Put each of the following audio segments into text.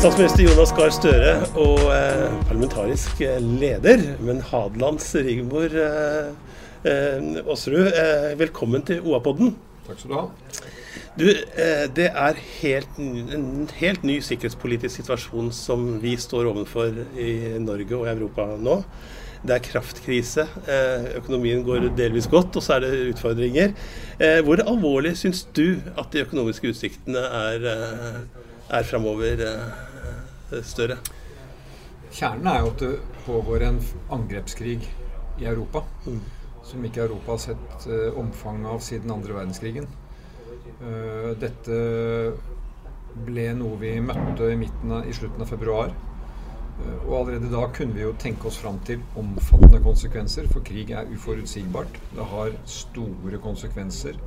Statsminister Jonas Gahr Støre og eh, parlamentarisk eh, leder, men Hadelands Rigmor Aasrud, eh, eh, velkommen til OA-podden. Takk skal du ha. Du, eh, det er helt, en helt ny sikkerhetspolitisk situasjon som vi står overfor i Norge og Europa nå. Det er kraftkrise. Eh, økonomien går delvis godt, og så er det utfordringer. Eh, hvor alvorlig syns du at de økonomiske utsiktene er, eh, er framover, eh, Støre? Kjernen er jo at det pågår en angrepskrig i Europa. Som ikke Europa har sett uh, omfanget av siden andre verdenskrigen. Uh, dette ble noe vi møtte i, av, i slutten av februar. Uh, og allerede da kunne vi jo tenke oss fram til omfattende konsekvenser, for krig er uforutsigbart. Det har store konsekvenser.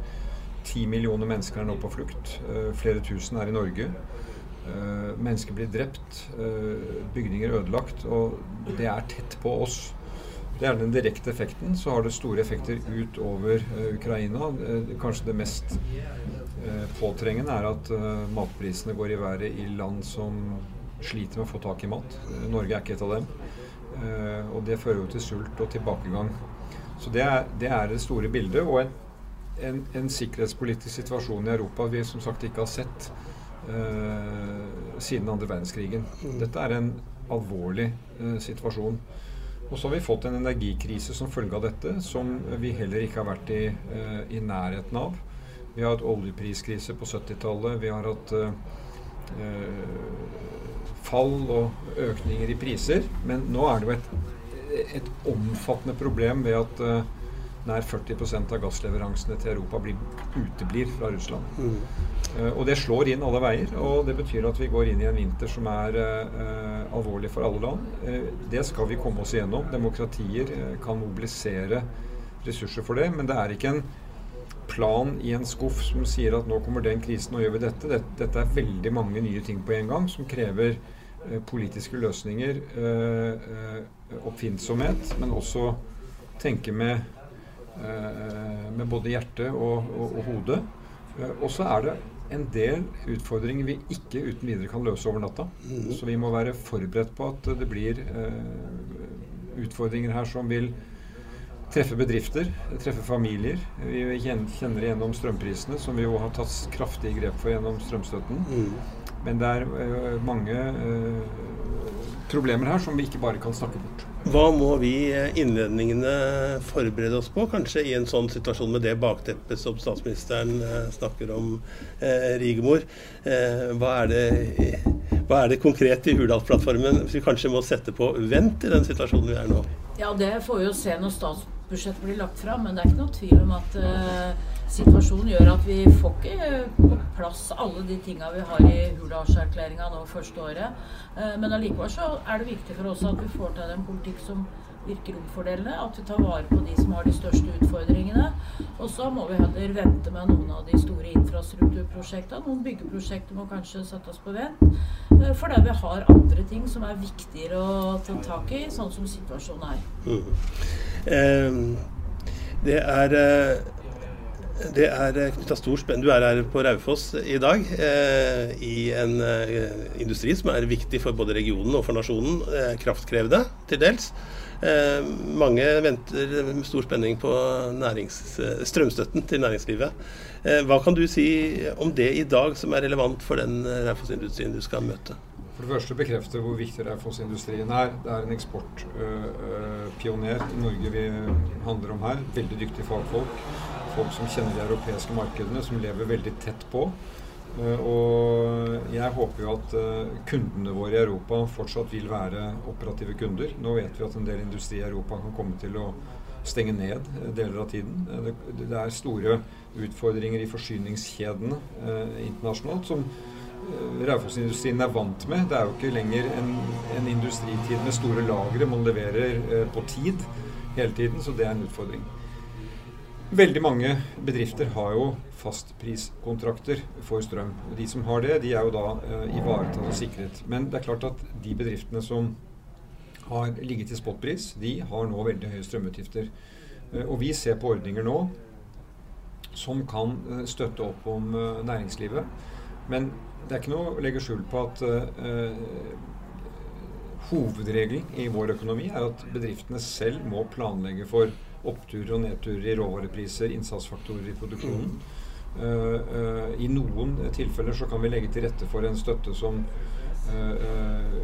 Ti millioner mennesker er nå på flukt. Flere tusen er i Norge. Eh, mennesker blir drept, eh, bygninger ødelagt, og det er tett på oss. Det er den direkte effekten. Så har det store effekter utover eh, Ukraina. Kanskje det mest påtrengende er at matprisene går i været i land som sliter med å få tak i mat. Norge er ikke et av dem. Og det fører jo til sult og tilbakegang. Så det er det, er det store bildet. Og en, en, en sikkerhetspolitisk situasjon i Europa vi som sagt ikke har sett eh, siden andre verdenskrigen. Dette er en alvorlig eh, situasjon. Og så har vi fått en energikrise som følge av dette, som vi heller ikke har vært i, eh, i nærheten av. Vi har hatt oljepriskrise på 70-tallet. Vi har hatt eh, eh, fall og økninger i priser. Men nå er det jo et, et omfattende problem ved at eh, nær 40% av gassleveransene til Europa blir, uteblir fra Russland. Eh, og det slår inn alle veier, og det betyr at vi går inn i en vinter som er uh, alvorlig for alle land. Uh, det skal vi komme oss igjennom. Demokratier uh, kan mobilisere ressurser for det, men det er ikke en plan i en skuff som sier at nå kommer den krisen, og gjør vi dette. Dette, dette er veldig mange nye ting på en gang som krever eh, politiske løsninger, eh, eh, oppfinnsomhet, men også tenke med, eh, med både hjerte og, og, og hode. Eh, og så er det en del utfordringer vi ikke uten videre kan løse over natta. Så vi må være forberedt på at det blir eh, utfordringer her som vil treffe bedrifter, treffe familier. Vi kjenner igjennom strømprisene, som vi jo har tatt kraftige grep for gjennom strømstøtten. Men det er eh, mange eh, problemer her som vi ikke bare kan snakke bort. Hva må vi eh, innledningene forberede oss på, kanskje i en sånn situasjon med det bakteppet som statsministeren eh, snakker om, eh, Rigmor? Eh, hva, er det, hva er det konkret i Hurdalsplattformen vi kanskje må sette på vent i den situasjonen vi er nå? Ja, det får vi jo se når statsbudsjettet blir lagt fram, men det er ikke noe tvil om at eh, situasjonen gjør at vi får ikke eh, på plass alle de tinga vi har i Hurdalserklæringa nå første året. Eh, men allikevel så er det viktig for oss at vi får til en politikk som virker omfordelende, at vi tar vare på de som har de største utfordringene. Og så må vi heller vente med noen av de store infrastrukturprosjektene. Noen byggeprosjekter må kanskje settes på vent. for Fordi vi har andre ting som er viktigere å ta tak i, sånn som situasjonen er. Eh, det er eh, det er knytta stor spenn. Du er her på Raufoss i dag eh, i en eh, industri som er viktig for både regionen og for nasjonen. Eh, kraftkrevende til dels. Eh, mange venter med stor spenning på eh, strømstøtten til næringslivet. Eh, hva kan du si om det i dag som er relevant for den eh, Raufoss-industrien du skal møte? For det første bekrefter hvor viktig Raufoss-industrien er. Det er en eksportpioner i Norge vi handler om her. Veldig dyktige fagfolk. Folk som kjenner de europeiske markedene, som lever veldig tett på. Eh, Og jeg håper jo at eh, kundene våre i Europa fortsatt vil være operative kunder. Nå vet vi at en del industri i Europa kan komme til å stenge ned eh, deler av tiden. Det, er store utfordringer i forsyningskjedene internasjonalt som Raufoss-industrien er vant med. Det er jo ikke lenger en, en industritid med store lagre. Man leverer på tid hele tiden, så det er en utfordring. Veldig mange bedrifter har jo fastpriskontrakter for strøm. De som har det, de er jo da eh, ivaretatt og sikret. Men det er klart at de bedriftene som har ligget i spotpris, de har nå veldig høye strømutgifter. Eh, og vi ser på ordninger nå som kan eh, støtte opp om eh, næringslivet. Men det er ikke noe å legge skjul på at eh, hovedregelen i vår økonomi er at bedriftene selv må planlegge for oppturer og nedturer i råvarepriser, innsatsfaktorer i produksjonen. Uh, uh, I noen tilfeller så kan vi legge til rette for en støtte som uh,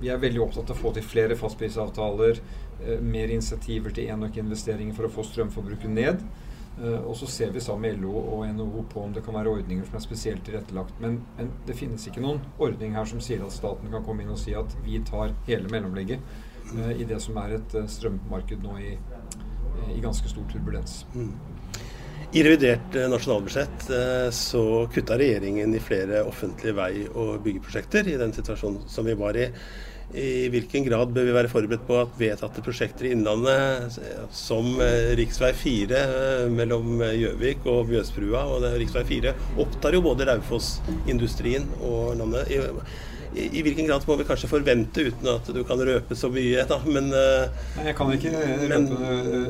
Vi er veldig opptatt av å få til flere fastprisavtaler, mer initiativer til enøkinvesteringer for å få strømforbruket ned. Og så ser vi sammen med LO og NHO på om det kan være ordninger som er spesielt tilrettelagt. Men, men det finnes ikke noen ordning her som sier at staten kan komme inn og si at vi tar hele mellomlegget i det som er et strømmarked nå i, i ganske stor turbulens. Mm. I revidert nasjonalbudsjett så kutta regjeringen i flere offentlige vei- og byggeprosjekter i den situasjonen som vi var i. I hvilken grad bør vi være forberedt på at vedtatte prosjekter i Innlandet, som rv. 4 mellom Gjøvik og Mjøsbrua, og rv. 4 opptar jo både Raufoss-industrien og landet. I, I, hvilken grad må vi kanskje forvente, uten at du kan røpe så mye? Da, men, Nei, jeg kan ikke røpe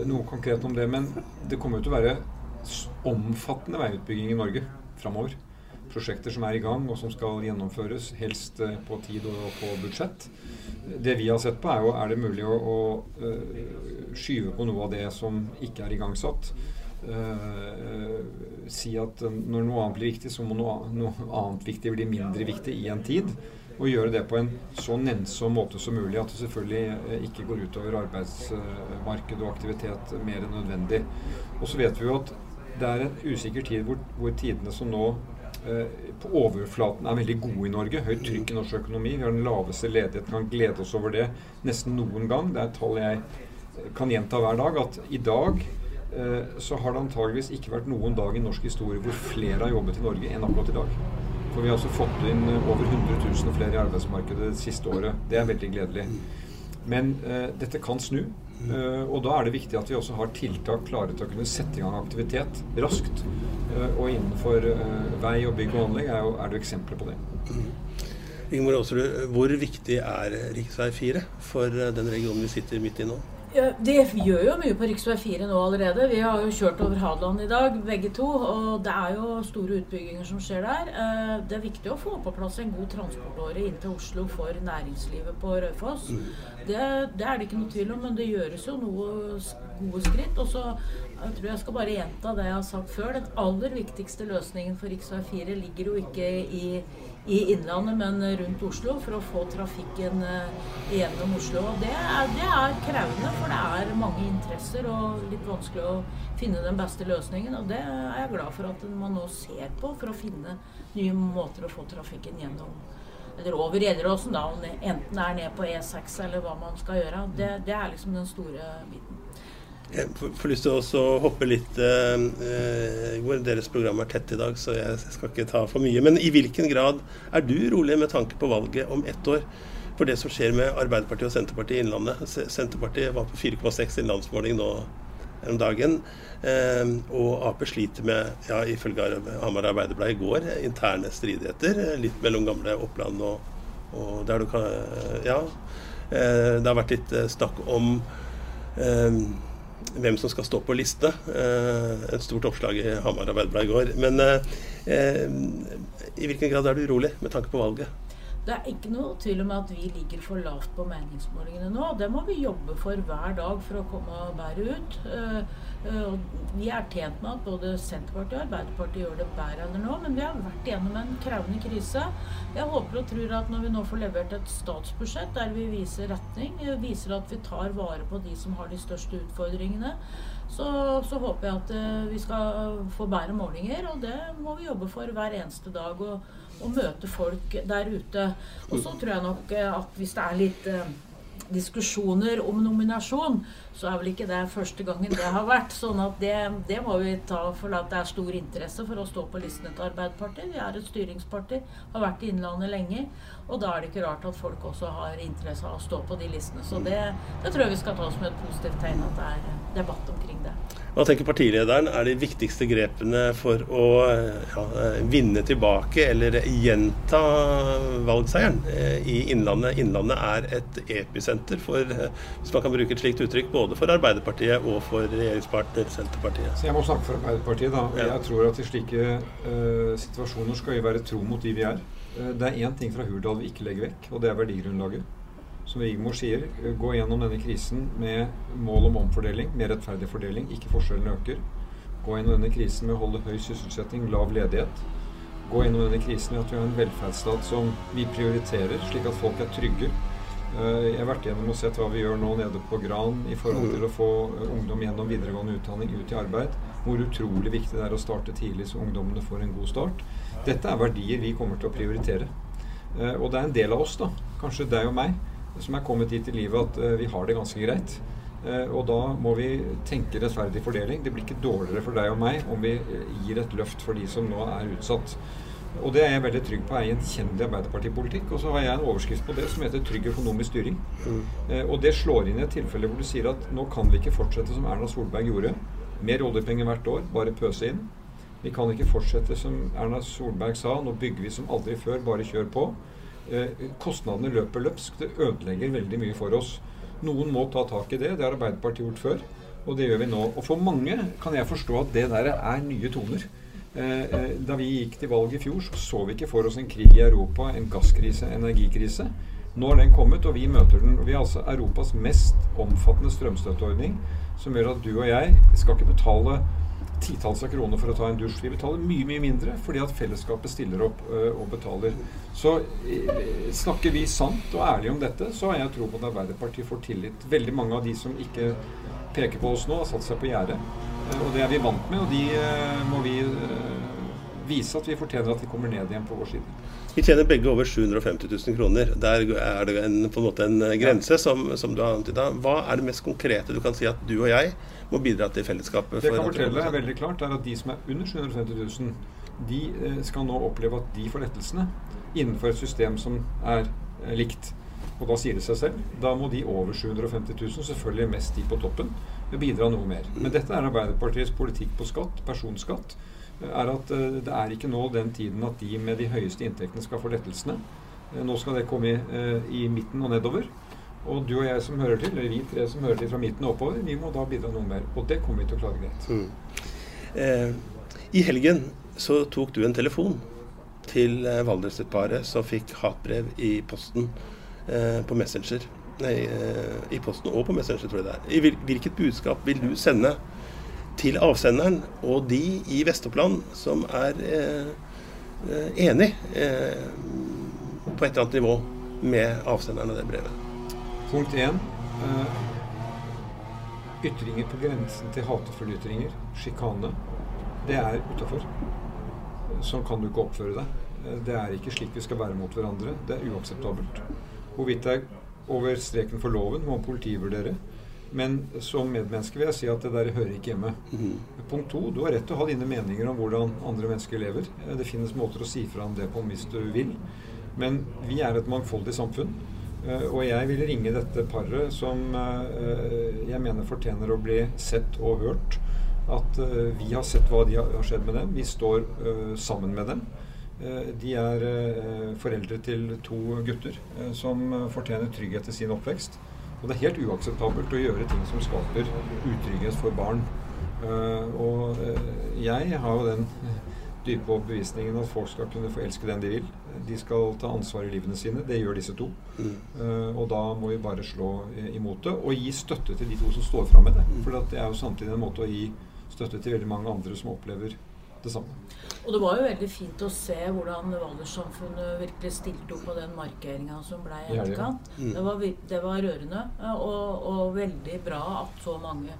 noe konkret om det, men det kommer jo til å være omfattende veiutbygging i Norge framover. Prosjekter som er i gang og som skal gjennomføres, helst på tid og på budsjett. Det vi har sett på, er jo er det mulig å, å uh, skyve på noe av det som ikke er igangsatt. Uh, si at når noe annet blir viktig, så må noe, noe annet viktig bli mindre viktig i en tid. Og gjøre det på en så nennsom måte som mulig at det selvfølgelig ikke går utover arbeidsmarked og aktivitet mer enn nødvendig. Og så vet vi jo at det er en usikker tid hvor, hvor tidene som nå eh, på overflaten er veldig gode i Norge. Høyt trykk i norsk økonomi. Vi har den laveste ledigheten. Kan glede oss over det nesten noen gang. Det er et tall jeg kan gjenta hver dag. At i dag eh, så har det antageligvis ikke vært noen dag i norsk historie hvor flere har jobbet i Norge enn akkurat i dag. For vi har altså fått inn over 100 000 flere i arbeidsmarkedet det siste året. Det er veldig gledelig. Men eh, dette kan snu. Uh, og da er det viktig at vi også har tiltak klare til å kunne sette i gang aktivitet raskt. Uh, og innenfor uh, vei og bygg og anlegg er, jo, er det eksempler på det. Ingeborg Aasrud, hvor viktig er rv. 4 for den regionen vi sitter midt i nå? Ja, det gjør jo mye på rv. 4 nå allerede. Vi har jo kjørt over Hadeland i dag, begge to. Og det er jo store utbygginger som skjer der. Det er viktig å få på plass en god transportåre inn til Oslo for næringslivet på Raufoss. Det, det, er det ikke noe tvil om, men det gjøres jo noe gode skritt. Og så jeg tror jeg skal bare gjenta det jeg har sagt før. Den aller viktigste løsningen for rv. 4 ligger jo ikke i i Innlandet, men rundt Oslo, for å få trafikken gjennom Oslo. Og det er, det er krevende, for det er mange interesser og litt vanskelig å finne den beste løsningen. Og det er jeg glad for at man nå ser på, for å finne nye måter å få trafikken gjennom eller over Gjelleråsen, da, enten det er ned på E6 eller hva man skal gjøre. Det, det er liksom den store biten. Jeg får lyst til å hoppe litt eh, hvor Deres program er tett i dag, så jeg skal ikke ta for mye. Men i hvilken grad er du rolig med tanke på valget om ett år? For det som skjer med Arbeiderpartiet og Senterpartiet i Innlandet. Senterpartiet var på 4,6 i landsmåling nå om dagen. Eh, og Ap sliter med, ja, ifølge Hamar Arbeiderblad i går, interne stridigheter. Litt mellom gamle Oppland og, og der du kan Ja. Eh, det har vært litt snakk om eh, hvem som skal stå på liste. Eh, et stort oppslag i Hamar Arbeiderblad i går. Men eh, i hvilken grad er du urolig med tanke på valget? Det er ikke noe tvil om at vi ligger for lavt på meningsmålingene nå. Det må vi jobbe for hver dag for å komme bedre ut. Vi er tjent med at både Senterpartiet og Arbeiderpartiet gjør det bedre enn nå, men vi har vært gjennom en krevende krise. Jeg håper og tror at når vi nå får levert et statsbudsjett der vi viser retning, viser at vi tar vare på de som har de største utfordringene, så, så håper jeg at vi skal få bedre målinger. Og det må vi jobbe for hver eneste dag. og og møte folk der ute. Og så tror jeg nok at hvis det er litt diskusjoner om nominasjon, så er vel ikke det første gangen det har vært. sånn at det, det må vi ta for at det er stor interesse for å stå på listene til Arbeiderpartiet. Vi er et styringsparti, har vært i Innlandet lenge. Og da er det ikke rart at folk også har interesse av å stå på de listene. Så det, det tror jeg vi skal ta som et positivt tegn at det er debatt omkring det. Hva tenker partilederen er de viktigste grepene for å ja, vinne tilbake eller gjenta valgseieren eh, i Innlandet? Innlandet er et episenter for, eh, hvis man kan bruke et slikt uttrykk, både for Arbeiderpartiet og for regjeringspartner Senterpartiet. Så jeg må snakke for Arbeiderpartiet, da. Ja. Jeg tror at i slike uh, situasjoner skal vi være tro mot de vi er. Uh, det er én ting fra Hurdal vi ikke legger vekk, og det er verdigrunnlaget som Rigmor sier, gå gjennom denne krisen med mål om omfordeling, mer rettferdig fordeling, ikke forskjellene øker. Gå gjennom denne krisen med å holde høy sysselsetting, lav ledighet. Gå gjennom denne krisen med at vi har en velferdsstat som vi prioriterer, slik at folk er trygge. Eh, jeg har vært gjennom og sett hva vi gjør nå nede på Gran i forhold til å få eh, ungdom gjennom videregående utdanning ut i arbeid. Hvor utrolig viktig det er å starte tidlig så ungdommene får en god start. Dette er verdier vi kommer til å prioritere. Eh, og det er en del av oss, da, kanskje deg og meg, som er kommet hit i livet at vi har det ganske greit. Og da må vi tenke rettferdig fordeling. Det blir ikke dårligere for deg og meg om vi gir et løft for de som nå er utsatt. Og det er jeg veldig trygg på er gjenkjennelig Arbeiderpartipolitikk. Og så har jeg en overskrift på det som heter trygg økonomisk styring. Mm. Eh, og det slår inn i et tilfelle hvor du sier at nå kan vi ikke fortsette som Erna Solberg gjorde. Mer oljepenger hvert år, bare pøse inn. Vi kan ikke fortsette som Erna Solberg sa, nå bygger vi som aldri før, bare kjør på. Eh, kostnadene løper løpsk. Det ødelegger veldig mye for oss. Noen må ta tak i det. Det har Arbeiderpartiet gjort før, og det gjør vi nå. Og for mange kan jeg forstå at det der er nye toner. Eh, da vi gikk til valg i fjor, så så vi ikke for oss en krig i Europa, en gasskrise, energikrise. Nå har den kommet, og vi møter den. Vi har altså Europas mest omfattende strømstøtteordning, som gjør at du og jeg skal ikke betale titalls av kroner for å ta en dusj. Vi betaler mye mye mindre fordi at fellesskapet stiller opp ø, og betaler. Så ø, snakker vi sant og ærlig om dette, så har jeg tro på at Arbeiderpartiet får tillit. Veldig mange av de som ikke peker på oss nå, har satt seg på gjerdet. Og det er vi vant med, og de må vi vise at vi fortjener at de kommer ned igjen på vår side. Vi tjener begge over 750 000 kroner. Der er det en, på en måte en grense som, som du har antyda. Hva er det mest konkrete du kan si at du og jeg må bidra til fellesskapet? Det jeg kan fortelle er veldig klart, er at de som er under 750 000, de skal nå oppleve at de får lettelsene innenfor et system som er likt. Og da sier det seg selv. Da må de over 750 000, selvfølgelig mest de på toppen, bidra noe mer. Men dette er Arbeiderpartiets politikk på skatt, personskatt er at det er ikke nå den tiden at de med de høyeste inntektene skal få lettelsene. Nå skal det komme i, i midten og nedover. Og du og jeg som hører til, eller vi tre som hører til fra midten og oppover, vi må da bidra noe mer. Og det kommer vi til å klare greit. Mm. Eh, I helgen så tok du en telefon til eh, Valdres-paret som fikk hatbrev i posten eh, på Messenger. Nei, eh, i posten og på Messenger, tror jeg det er. I hvilket budskap vil du sende til avsenderen og de i Vest-Oppland som er eh, enig eh, på et eller annet nivå med avsenderen av det brevet. Punkt 1. Eh, ytringer på grensen til hatefulle ytringer, sjikane, det er utafor. Sånn kan du ikke oppføre deg. Det er ikke slik vi skal være mot hverandre. Det er uakseptabelt. Hvorvidt det er over streken for loven, må politiet vurdere. Men som medmenneske vil jeg si at det der hører ikke hjemme. Mm. Punkt to, du har rett til å ha dine meninger om hvordan andre mennesker lever. Det finnes måter å si fra om det på hvis du vil. Men vi er et mangfoldig samfunn. Og jeg vil ringe dette paret som jeg mener fortjener å bli sett og hørt. At vi har sett hva de har skjedd med dem. Vi står sammen med dem. De er foreldre til to gutter som fortjener trygghet til sin oppvekst. Og det er helt uakseptabelt å gjøre ting som skaper utrygghet for barn. Og jeg har jo den dype overbevisningen at folk skal kunne få elske den de vil. De skal ta ansvar i livene sine. Det gjør disse to. Uh, og da må vi bare slå imot det, og gi støtte til de to som står fram med det. For det er jo samtidig en måte å gi støtte til veldig mange andre som opplever det samme. Og det var jo veldig fint å se hvordan Valdressamfunnet virkelig stilte opp på den markeringa som ble i etterkant. Mm. Det, var, det var rørende, eh, og, og veldig bra at så mange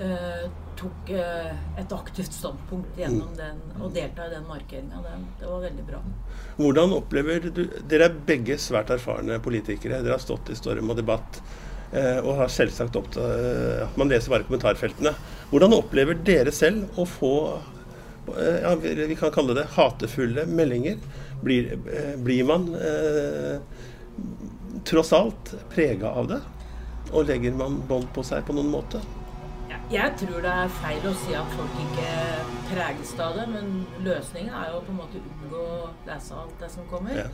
eh, tok eh, et aktivt standpunkt gjennom Mm. den og delta i den markeringa. Det, det var veldig bra. Hvordan opplever du Dere er begge svært erfarne politikere. Dere har stått i storm og debatt. eh, Og har selvsagt opptatt at Man leser bare kommentarfeltene. Hvordan opplever dere selv å få eh, ja, vi kan kalle det hatefulle meldinger? Blir, eh, blir man eh, tross alt prega av det? Og legger man bånd på seg på noen måte? Jeg tror det er feil å si at folk ikke preges av det, men løsningen er jo på en måte å unngå å lese alt det som kommer. Ja.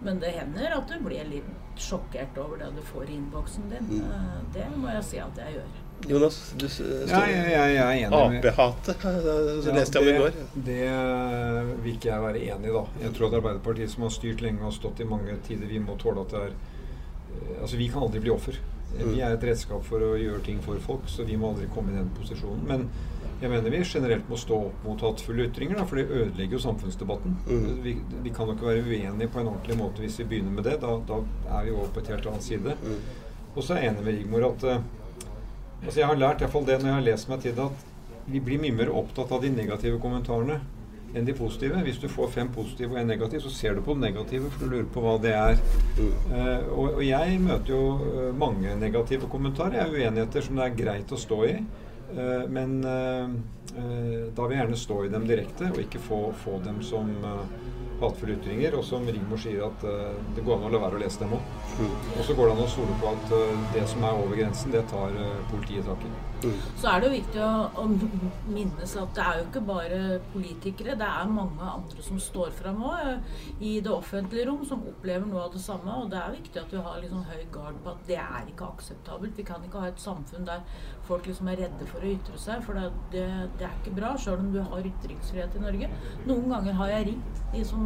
Men det hender at du blir litt sjokkert over det du får i innboksen din. Mm. Det må jeg si at jeg gjør. Jonas, du står Ja, ja, er med Ap-hatet, eh, Ja, leste jeg om i går. det, det vil ikke jeg være enig i, da. Jeg tror at Arbeiderpartiet, som har styrt lenge og stått i mange tider, vi må tåle at det er eh, Altså, vi kan aldri bli offer. Vi er et redskap for å gjøre ting for folk, så vi må aldri komme i den posisjonen. Men jeg mener vi generelt må stå opp mot hatefulle ytringer, da, for det ødelegger jo samfunnsdebatten. Mm. Vi, vi kan jo ikke være uenige på en ordentlig måte hvis vi begynner med det. Da, da er vi over på et helt annet side. Mm. Og så er jeg enig med Rigmor at eh, altså Jeg har lært iallfall det når jeg har lest meg til det, at vi blir mye mer opptatt av de negative kommentarene enn de positive. Hvis du får fem positive og en negativ, så ser du på den negative, for du lurer på hva det er. Uh, og, og jeg møter jo eh, mange negative kommentarer. Jeg er uenigheter som det er greit å stå i. uh, men eh, da vil jeg gjerne stå i dem direkte, og ikke få, få dem som eh, hatefulle ytringer. Og som Rigmor sier, at eh, det går an å la være å lese dem òg. Og så går det an å stole på at eh, det som er over grensen, det tar eh, politiet tak i. Så er det jo viktig å, å minnes at det er jo ikke bare politikere, det er mange andre som står fram òg i det offentlige rom, som opplever noe av det samme. Og det er viktig at vi har liksom høy gard på at det er ikke akseptabelt. Vi kan ikke ha et samfunn der folk liksom er redde for å ytre seg, for det, det, det er ikke bra, sjøl om du har ytringsfrihet i Norge. Noen ganger har jeg ringt de som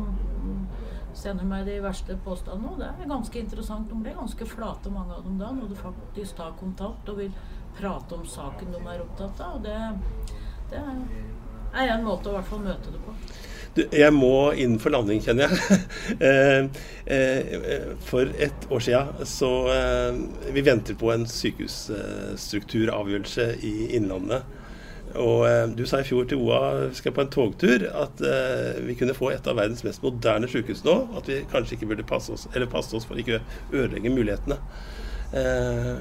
sender meg de verste påstandene, og det er ganske interessant. De blir ganske flate, mange av dem da, når du faktisk tar kontakt og vil prate om saken de er opptatt av. Og det, det er en måte å hvert fall møte det på. Du, jeg må inn for landing, kjenner jeg. Eh, eh, for et år siden så eh, Vi venter på en sykehusstrukturavgjørelse i Innlandet. Og eh, du sa i fjor til OA skal på en togtur at eh, vi kunne få et av verdens mest moderne sykehus nå. At vi kanskje ikke burde passe oss, eller passe oss for ikke å ødelegge mulighetene. Eh,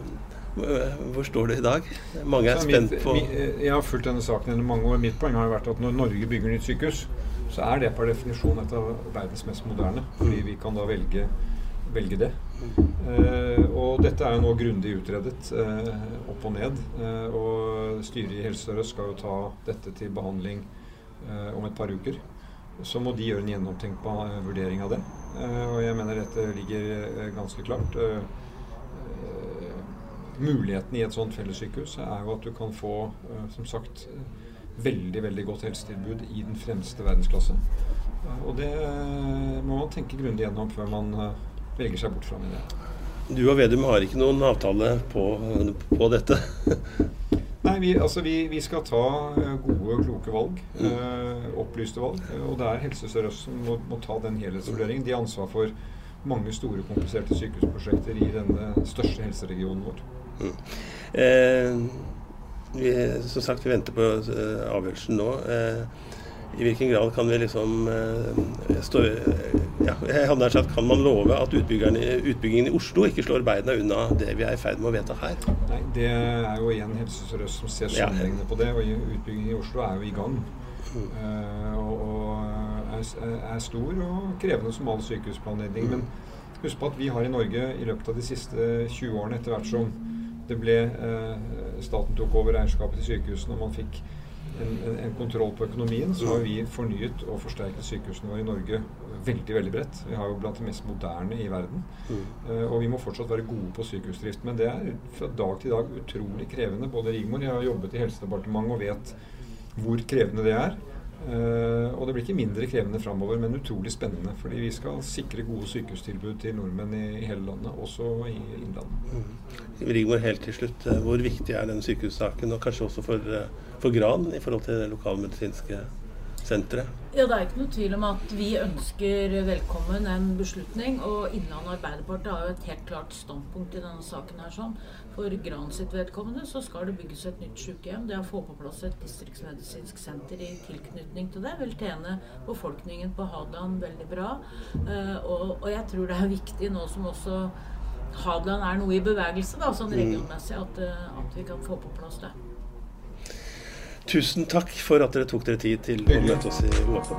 hvor står du i dag? Mange er spent på Jeg har fulgt denne saken gjennom mange år. Mitt poeng har vært at når Norge bygger nytt sykehus, så er det per definisjon et av verdens mest moderne. Fordi vi kan da velge, velge det. Eh, og dette er jo nå grundig utredet eh, opp og ned. Eh, og styret i Helse Sør-Øst skal jo ta dette til behandling eh, om et par uker. Så må de gjøre en gjennomtenkt vurdering av det. Og jeg mener dette ligger ganske klart. Muligheten i et sånt fellessykehus er jo at du kan få, som sagt, veldig veldig godt helsetilbud i den fremste verdensklasse. Og det må man tenke grundig gjennom før man velger seg bort fra med det. Du og Vedum har ikke noen avtale på, på dette. Nei, vi, altså vi, vi skal ta eh, gode, kloke valg. eh, opplyste valg. eh, og det er Helse Sør-Øst som må, må ta den helhetsvurderingen. De har ansvar for mange store, kompliserte sykehusprosjekter i denne største helseregionen vår. Eh, vi, som sagt, vi venter på avgjørelsen nå. Eh, I hvilken grad kan vi liksom eh, stå, ja, jeg hadde sagt, Kan man love at utbyggingen i Oslo ikke slår beina unna det vi er i ferd med å vedta her? Nei, Det er jo igjen Helse Sør-Øst som ser sammenhengene på det. Og utbyggingen i Oslo er jo i gang. Eh, og og er, er stor og krevende som all sykehusplanlegging. Men husk på at vi har i Norge i løpet av de siste 20 årene, etter hvert som det ble uh, staten tok over eierskapet til sykehusene og man fikk en, en, en kontroll på økonomien, så har vi fornyet og forsterket sykehusene våre i Norge veldig veldig bredt. Vi har jo blant de mest moderne i verden. Eh, og vi må fortsatt være gode på sykehusdrift. Men det er fra dag til dag utrolig krevende. Både Rigmor jeg har jobbet i Helsedepartementet og vet hvor krevende det er. Eh, og det blir ikke mindre krevende framover, men utrolig spennende. Fordi vi skal sikre gode sykehustilbud til nordmenn i, hele landet, også i Innlandet. Rigmor, helt til slutt. eh, Hvor viktig er den sykehussaken, og kanskje også for, eh, for Gran i forhold til det lokalmedisinske? Senteret? Ja, Det er ikke noe tvil om at vi ønsker velkommen en beslutning. Og Innlandet Arbeiderparti har jo et helt klart standpunkt i denne saken. her sånn. For Gran sitt vedkommende så skal det bygges et nytt sykehjem. Det å få på plass et distriktsmedisinsk senter i tilknytning til det vil tjene befolkningen på Hadeland veldig bra. Uh, og, jeg tror det er viktig nå som også Hadeland er noe i bevegelse, da, sånn mm. regionmessig, at, uh, at vi kan få på plass det. Tusen takk for at dere tok dere tid til å møte oss i Åpen.